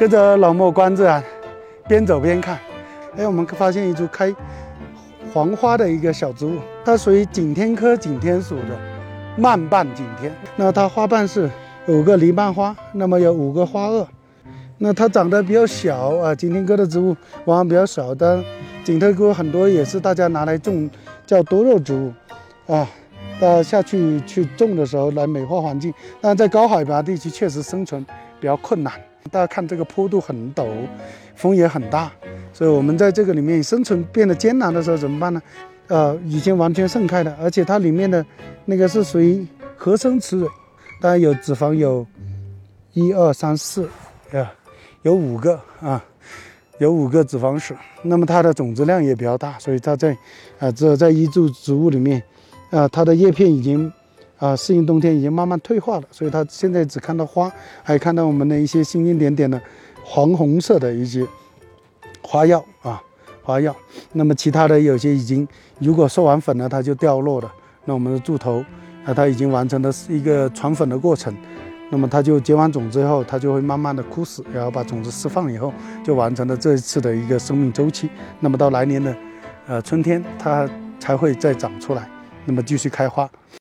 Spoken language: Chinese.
跟着老莫观自然，边走边看。哎，我们发现一株开黄花的一个小植物，它属于景天科景天属的蔓瓣景天。那它花瓣是五个梨瓣花，那么有五个花萼。那它长得比较小啊，景天科的植物往往比较少，但景天科很多也是大家拿来种，叫多肉植物啊。呃，下去去种的时候来美化环境，但在高海拔地区确实生存比较困难。大家看这个坡度很陡，风也很大，所以我们在这个里面生存变得艰难的时候怎么办呢？呃，已经完全盛开了，而且它里面的那个是属于合生雌蕊，当然有脂肪有，一二三四，啊，有五个啊，有五个脂肪室，那么它的种子量也比较大，所以它在啊这在一株植物里面。啊，它的叶片已经啊适应冬天，已经慢慢退化了，所以它现在只看到花，还看到我们的一些星星点点的黄红色的一些花药啊花药。那么其他的有些已经如果授完粉了，它就掉落了。那我们的柱头啊，它已经完成了一个传粉的过程，那么它就结完种之后，它就会慢慢的枯死，然后把种子释放以后，就完成了这一次的一个生命周期。那么到来年的呃春天，它才会再长出来。那么继续开花。